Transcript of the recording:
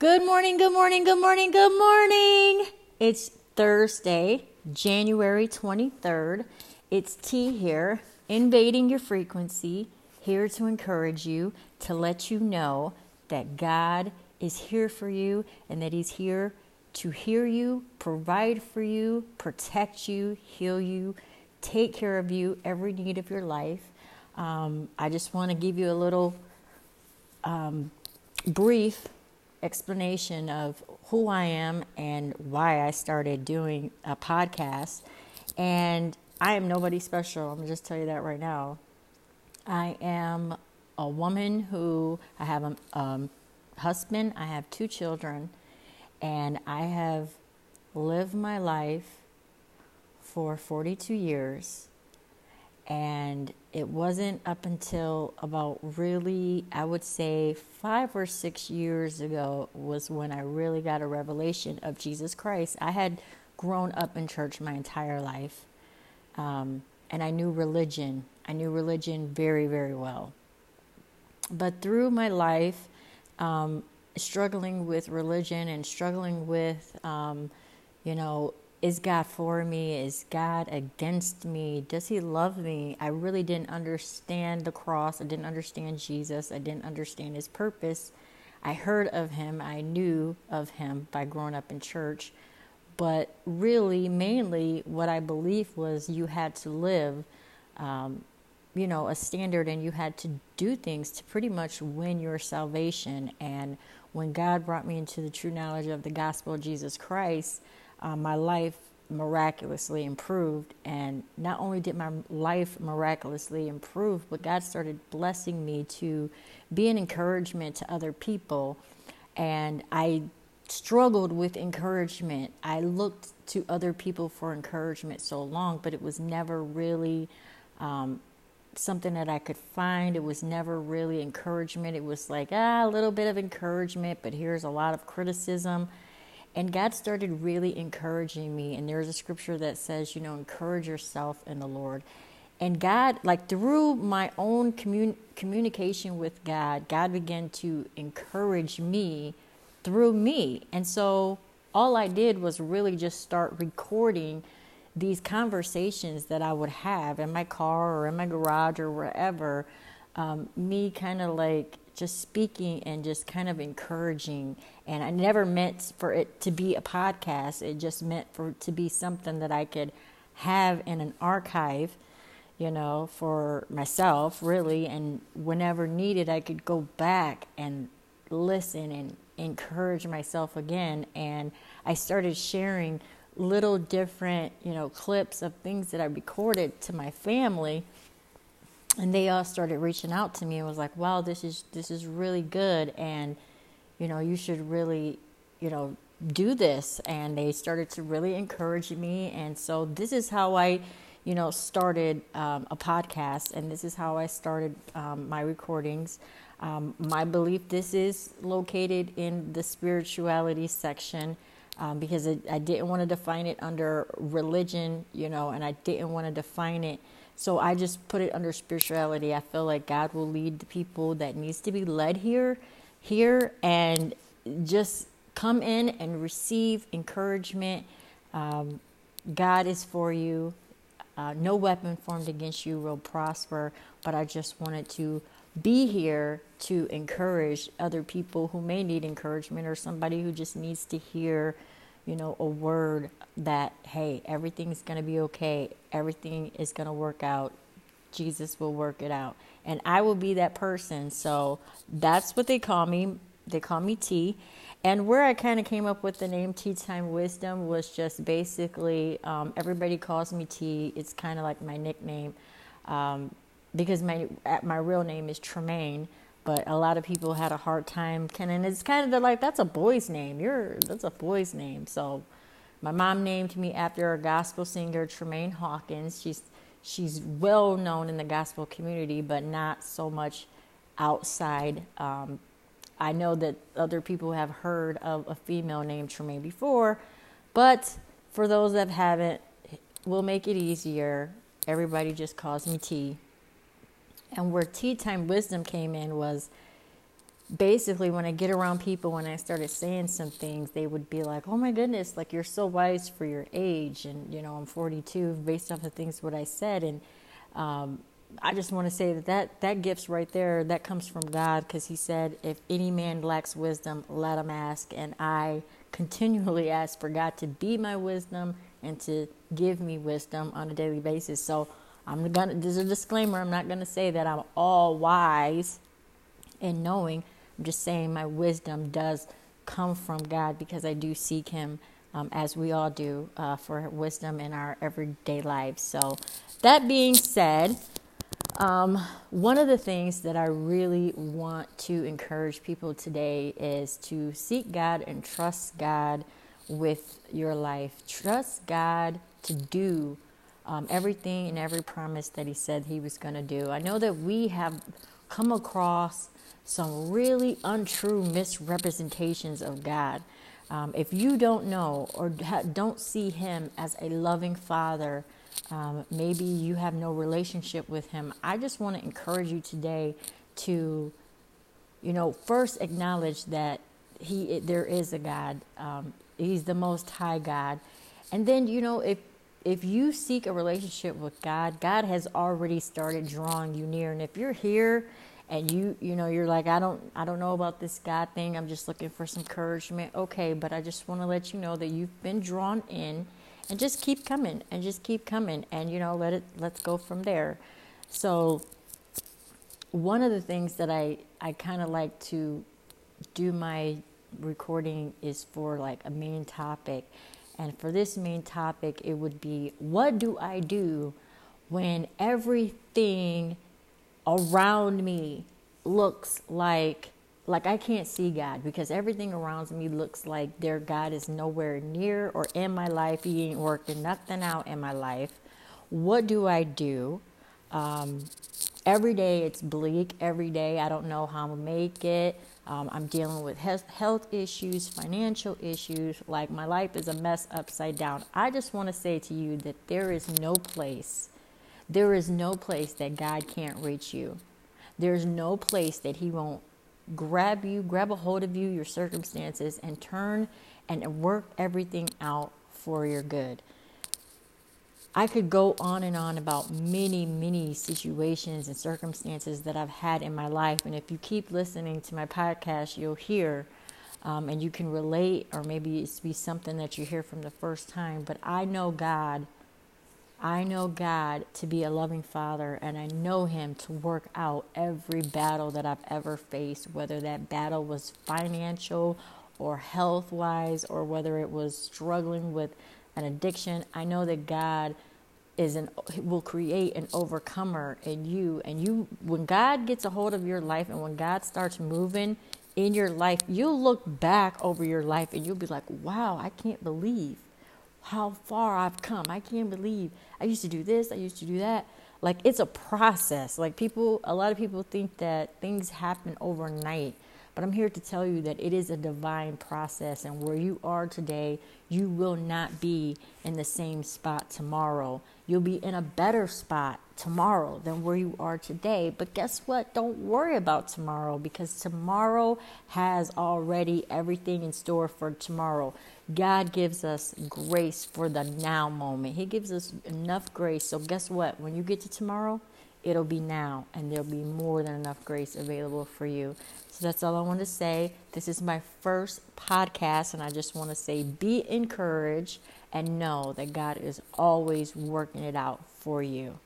Good morning, good morning, good morning, good morning. It's Thursday, January 23rd. It's T here, invading your frequency, here to encourage you, to let you know that God is here for you and that He's here to hear you, provide for you, protect you, heal you, take care of you, every need of your life. Um, I just want to give you a little um, brief explanation of who I am and why I started doing a podcast. And I am nobody special. I'm going to just tell you that right now. I am a woman who I have a um, husband, I have two children, and I have lived my life for 42 years and it wasn't up until about really, I would say, five or six years ago was when I really got a revelation of Jesus Christ. I had grown up in church my entire life, um, and I knew religion. I knew religion very, very well. But through my life, um, struggling with religion and struggling with, um, you know, is God for me? Is God against me? Does He love me? I really didn't understand the cross. I didn't understand Jesus. I didn't understand His purpose. I heard of Him. I knew of Him by growing up in church. But really, mainly, what I believed was you had to live, um, you know, a standard and you had to do things to pretty much win your salvation. And when God brought me into the true knowledge of the gospel of Jesus Christ, uh, my life miraculously improved. And not only did my life miraculously improve, but God started blessing me to be an encouragement to other people. And I struggled with encouragement. I looked to other people for encouragement so long, but it was never really um, something that I could find. It was never really encouragement. It was like, ah, a little bit of encouragement, but here's a lot of criticism. And God started really encouraging me. And there's a scripture that says, you know, encourage yourself in the Lord. And God, like through my own commun- communication with God, God began to encourage me through me. And so all I did was really just start recording these conversations that I would have in my car or in my garage or wherever. Um, me kind of like just speaking and just kind of encouraging. And I never meant for it to be a podcast. It just meant for to be something that I could have in an archive, you know, for myself, really. And whenever needed, I could go back and listen and encourage myself again. And I started sharing little different, you know, clips of things that I recorded to my family and they all started reaching out to me and was like, "Wow, this is this is really good, and you know, you should really, you know, do this." And they started to really encourage me, and so this is how I, you know, started um, a podcast, and this is how I started um, my recordings. Um, my belief this is located in the spirituality section. Um, because I didn't want to define it under religion, you know, and I didn't want to define it so I just put it under spirituality. I feel like God will lead the people that needs to be led here, here, and just come in and receive encouragement. Um, God is for you. Uh, no weapon formed against you will prosper. But I just wanted to be here to encourage other people who may need encouragement or somebody who just needs to hear you know, a word that, hey, everything's going to be okay. Everything is going to work out. Jesus will work it out. And I will be that person. So that's what they call me. They call me T. And where I kind of came up with the name Tea Time Wisdom was just basically um, everybody calls me T. It's kind of like my nickname um, because my my real name is Tremaine but a lot of people had a hard time kind and it's kind of they're like that's a boy's name. You're that's a boy's name. So my mom named me after a gospel singer Tramaine Hawkins. She's she's well known in the gospel community but not so much outside um, i know that other people have heard of a female named tremaine before but for those that haven't we'll make it easier. Everybody just calls me t and where tea time wisdom came in was basically when I get around people when I started saying some things, they would be like, "Oh my goodness, like you're so wise for your age." And you know, I'm 42 based off the things what I said and um, I just want to say that that, that gifts right there that comes from God because He said, "If any man lacks wisdom, let him ask." And I continually ask for God to be my wisdom and to give me wisdom on a daily basis. So I'm gonna. There's a disclaimer. I'm not gonna say that I'm all wise and knowing. I'm just saying my wisdom does come from God because I do seek Him, um, as we all do, uh, for wisdom in our everyday lives. So, that being said, um, one of the things that I really want to encourage people today is to seek God and trust God with your life. Trust God to do um, everything and every promise that He said He was going to do. I know that we have come across some really untrue misrepresentations of God. Um, if you don't know or ha- don't see Him as a loving Father, um, maybe you have no relationship with Him. I just want to encourage you today to, you know, first acknowledge that He there is a God. Um, he's the Most High God, and then you know if if you seek a relationship with God, God has already started drawing you near. And if you're here and you you know you're like I don't I don't know about this God thing. I'm just looking for some encouragement. Okay, but I just want to let you know that you've been drawn in and just keep coming and just keep coming and you know let it let's go from there. So one of the things that I I kind of like to do my recording is for like a main topic. And for this main topic, it would be what do I do when everything around me looks like like I can't see God because everything around me looks like their God is nowhere near or in my life. He ain't working nothing out in my life. What do I do? Um, every day it's bleak. Every day I don't know how I'm gonna make it. Um, I'm dealing with health issues, financial issues. Like my life is a mess upside down. I just want to say to you that there is no place there is no place that God can't reach you. There's no place that He won't grab you, grab a hold of you, your circumstances, and turn and work everything out for your good. I could go on and on about many, many situations and circumstances that I've had in my life. And if you keep listening to my podcast, you'll hear um, and you can relate, or maybe it's be something that you hear from the first time. But I know God I know God to be a loving Father, and I know Him to work out every battle that I've ever faced, whether that battle was financial or health wise, or whether it was struggling with an addiction. I know that God is an will create an overcomer in you and you when God gets a hold of your life and when God starts moving in your life you'll look back over your life and you'll be like wow I can't believe how far I've come. I can't believe I used to do this, I used to do that. Like it's a process. Like people, a lot of people think that things happen overnight. But I'm here to tell you that it is a divine process, and where you are today, you will not be in the same spot tomorrow. You'll be in a better spot tomorrow than where you are today. But guess what? Don't worry about tomorrow because tomorrow has already everything in store for tomorrow. God gives us grace for the now moment. He gives us enough grace. So, guess what? When you get to tomorrow, it'll be now, and there'll be more than enough grace available for you. So, that's all I want to say. This is my first podcast, and I just want to say be encouraged and know that God is always working it out for you.